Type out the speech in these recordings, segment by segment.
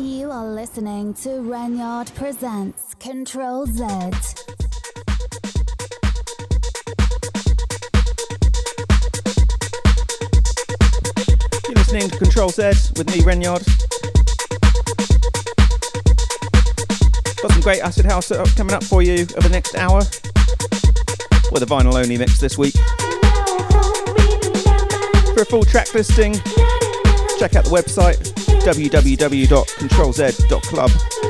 You are listening to Renyard Presents Control Z. You're listening to Control Z with me, Renyard. Got some great acid house coming up for you over the next hour with a vinyl only mix this week. For a full track listing, check out the website www.controlz.club.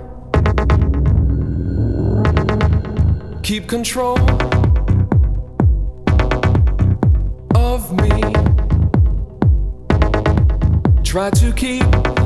keep control of me. Try to keep.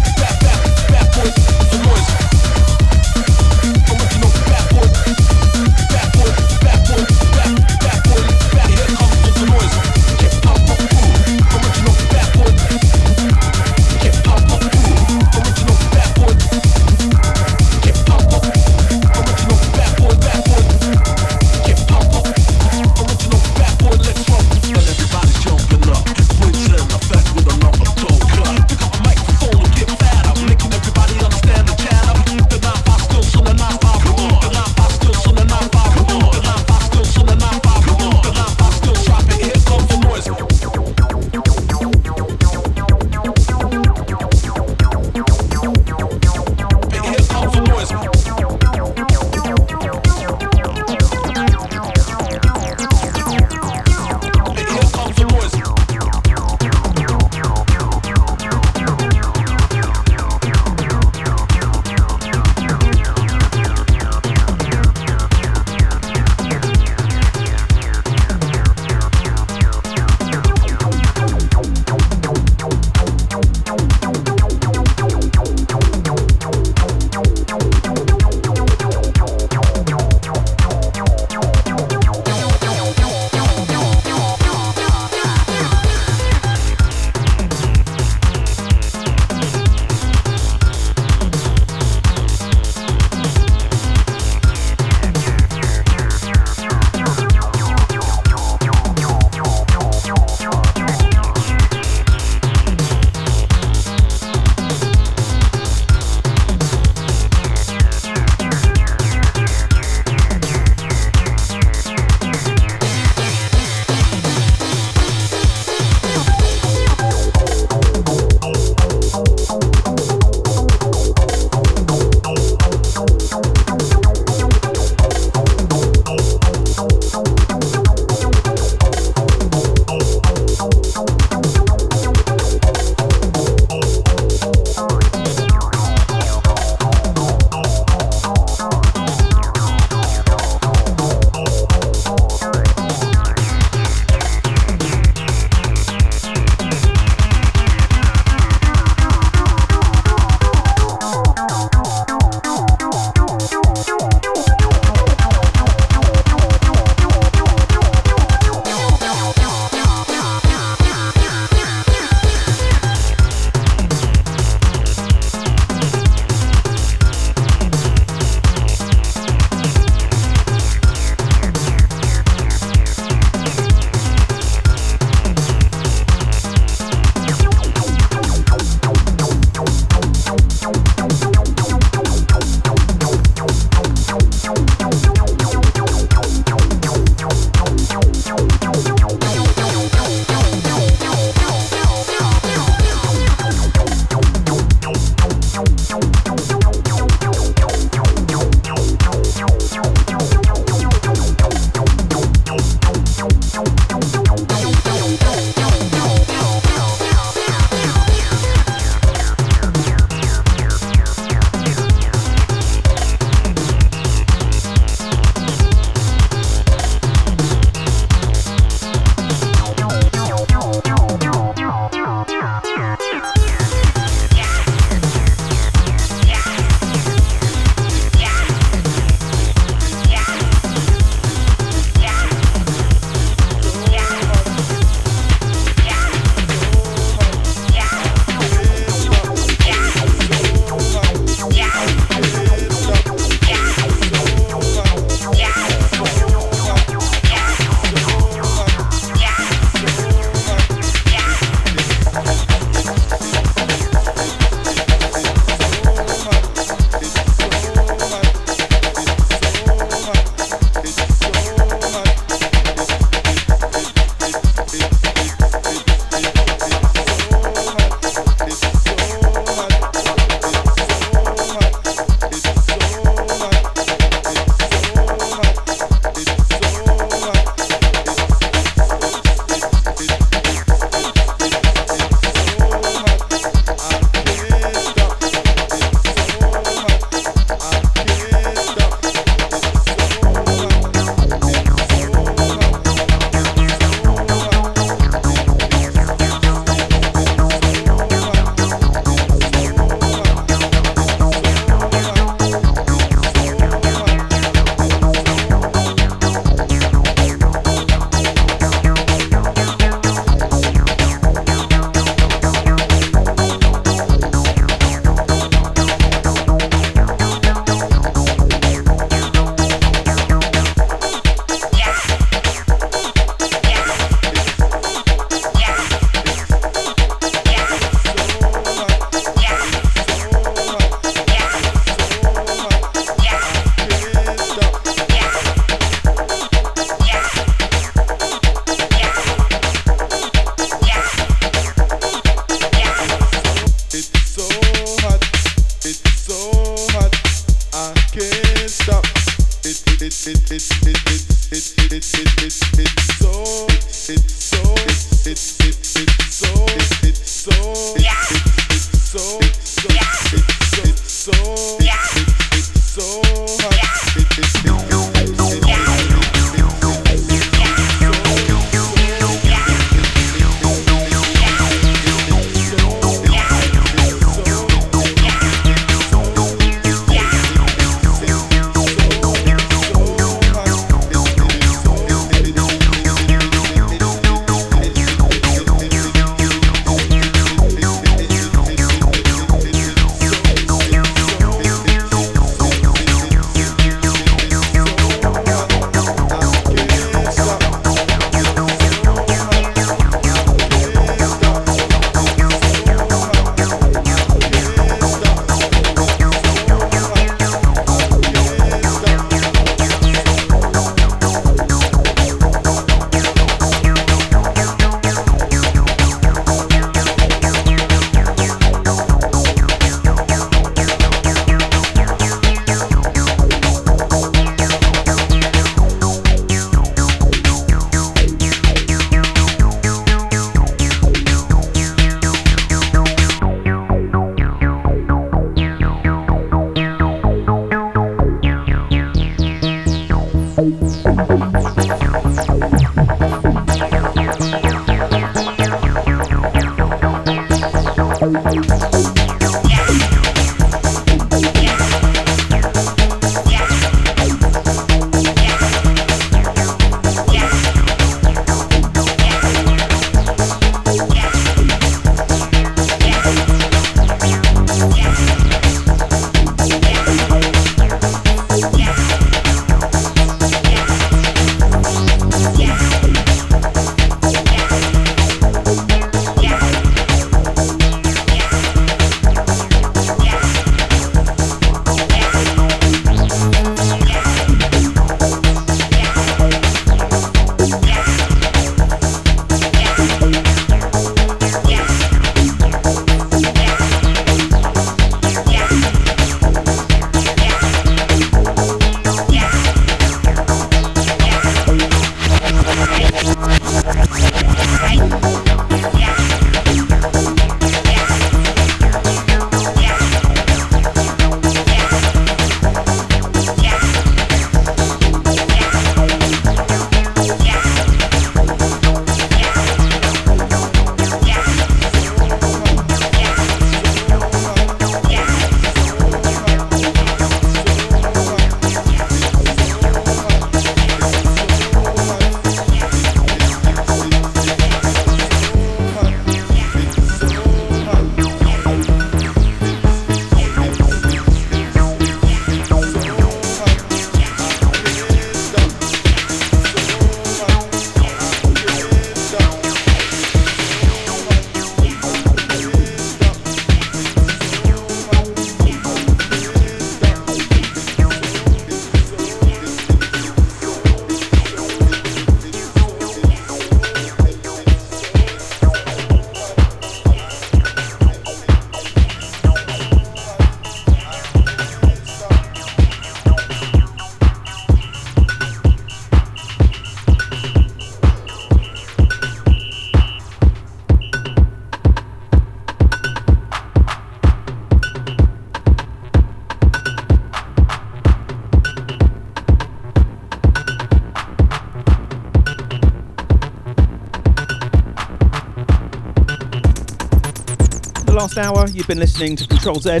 You've been listening to Control Z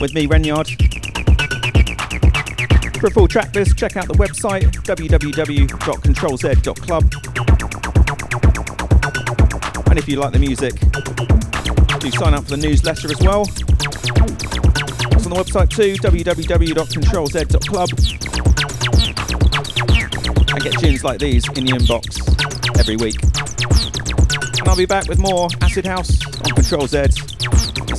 with me, Renyard. For a full track list, check out the website www.controlz.club. And if you like the music, do sign up for the newsletter as well. It's on the website too, www.controlz.club. And get tunes like these in your inbox every week. And I'll be back with more Acid House on Control Z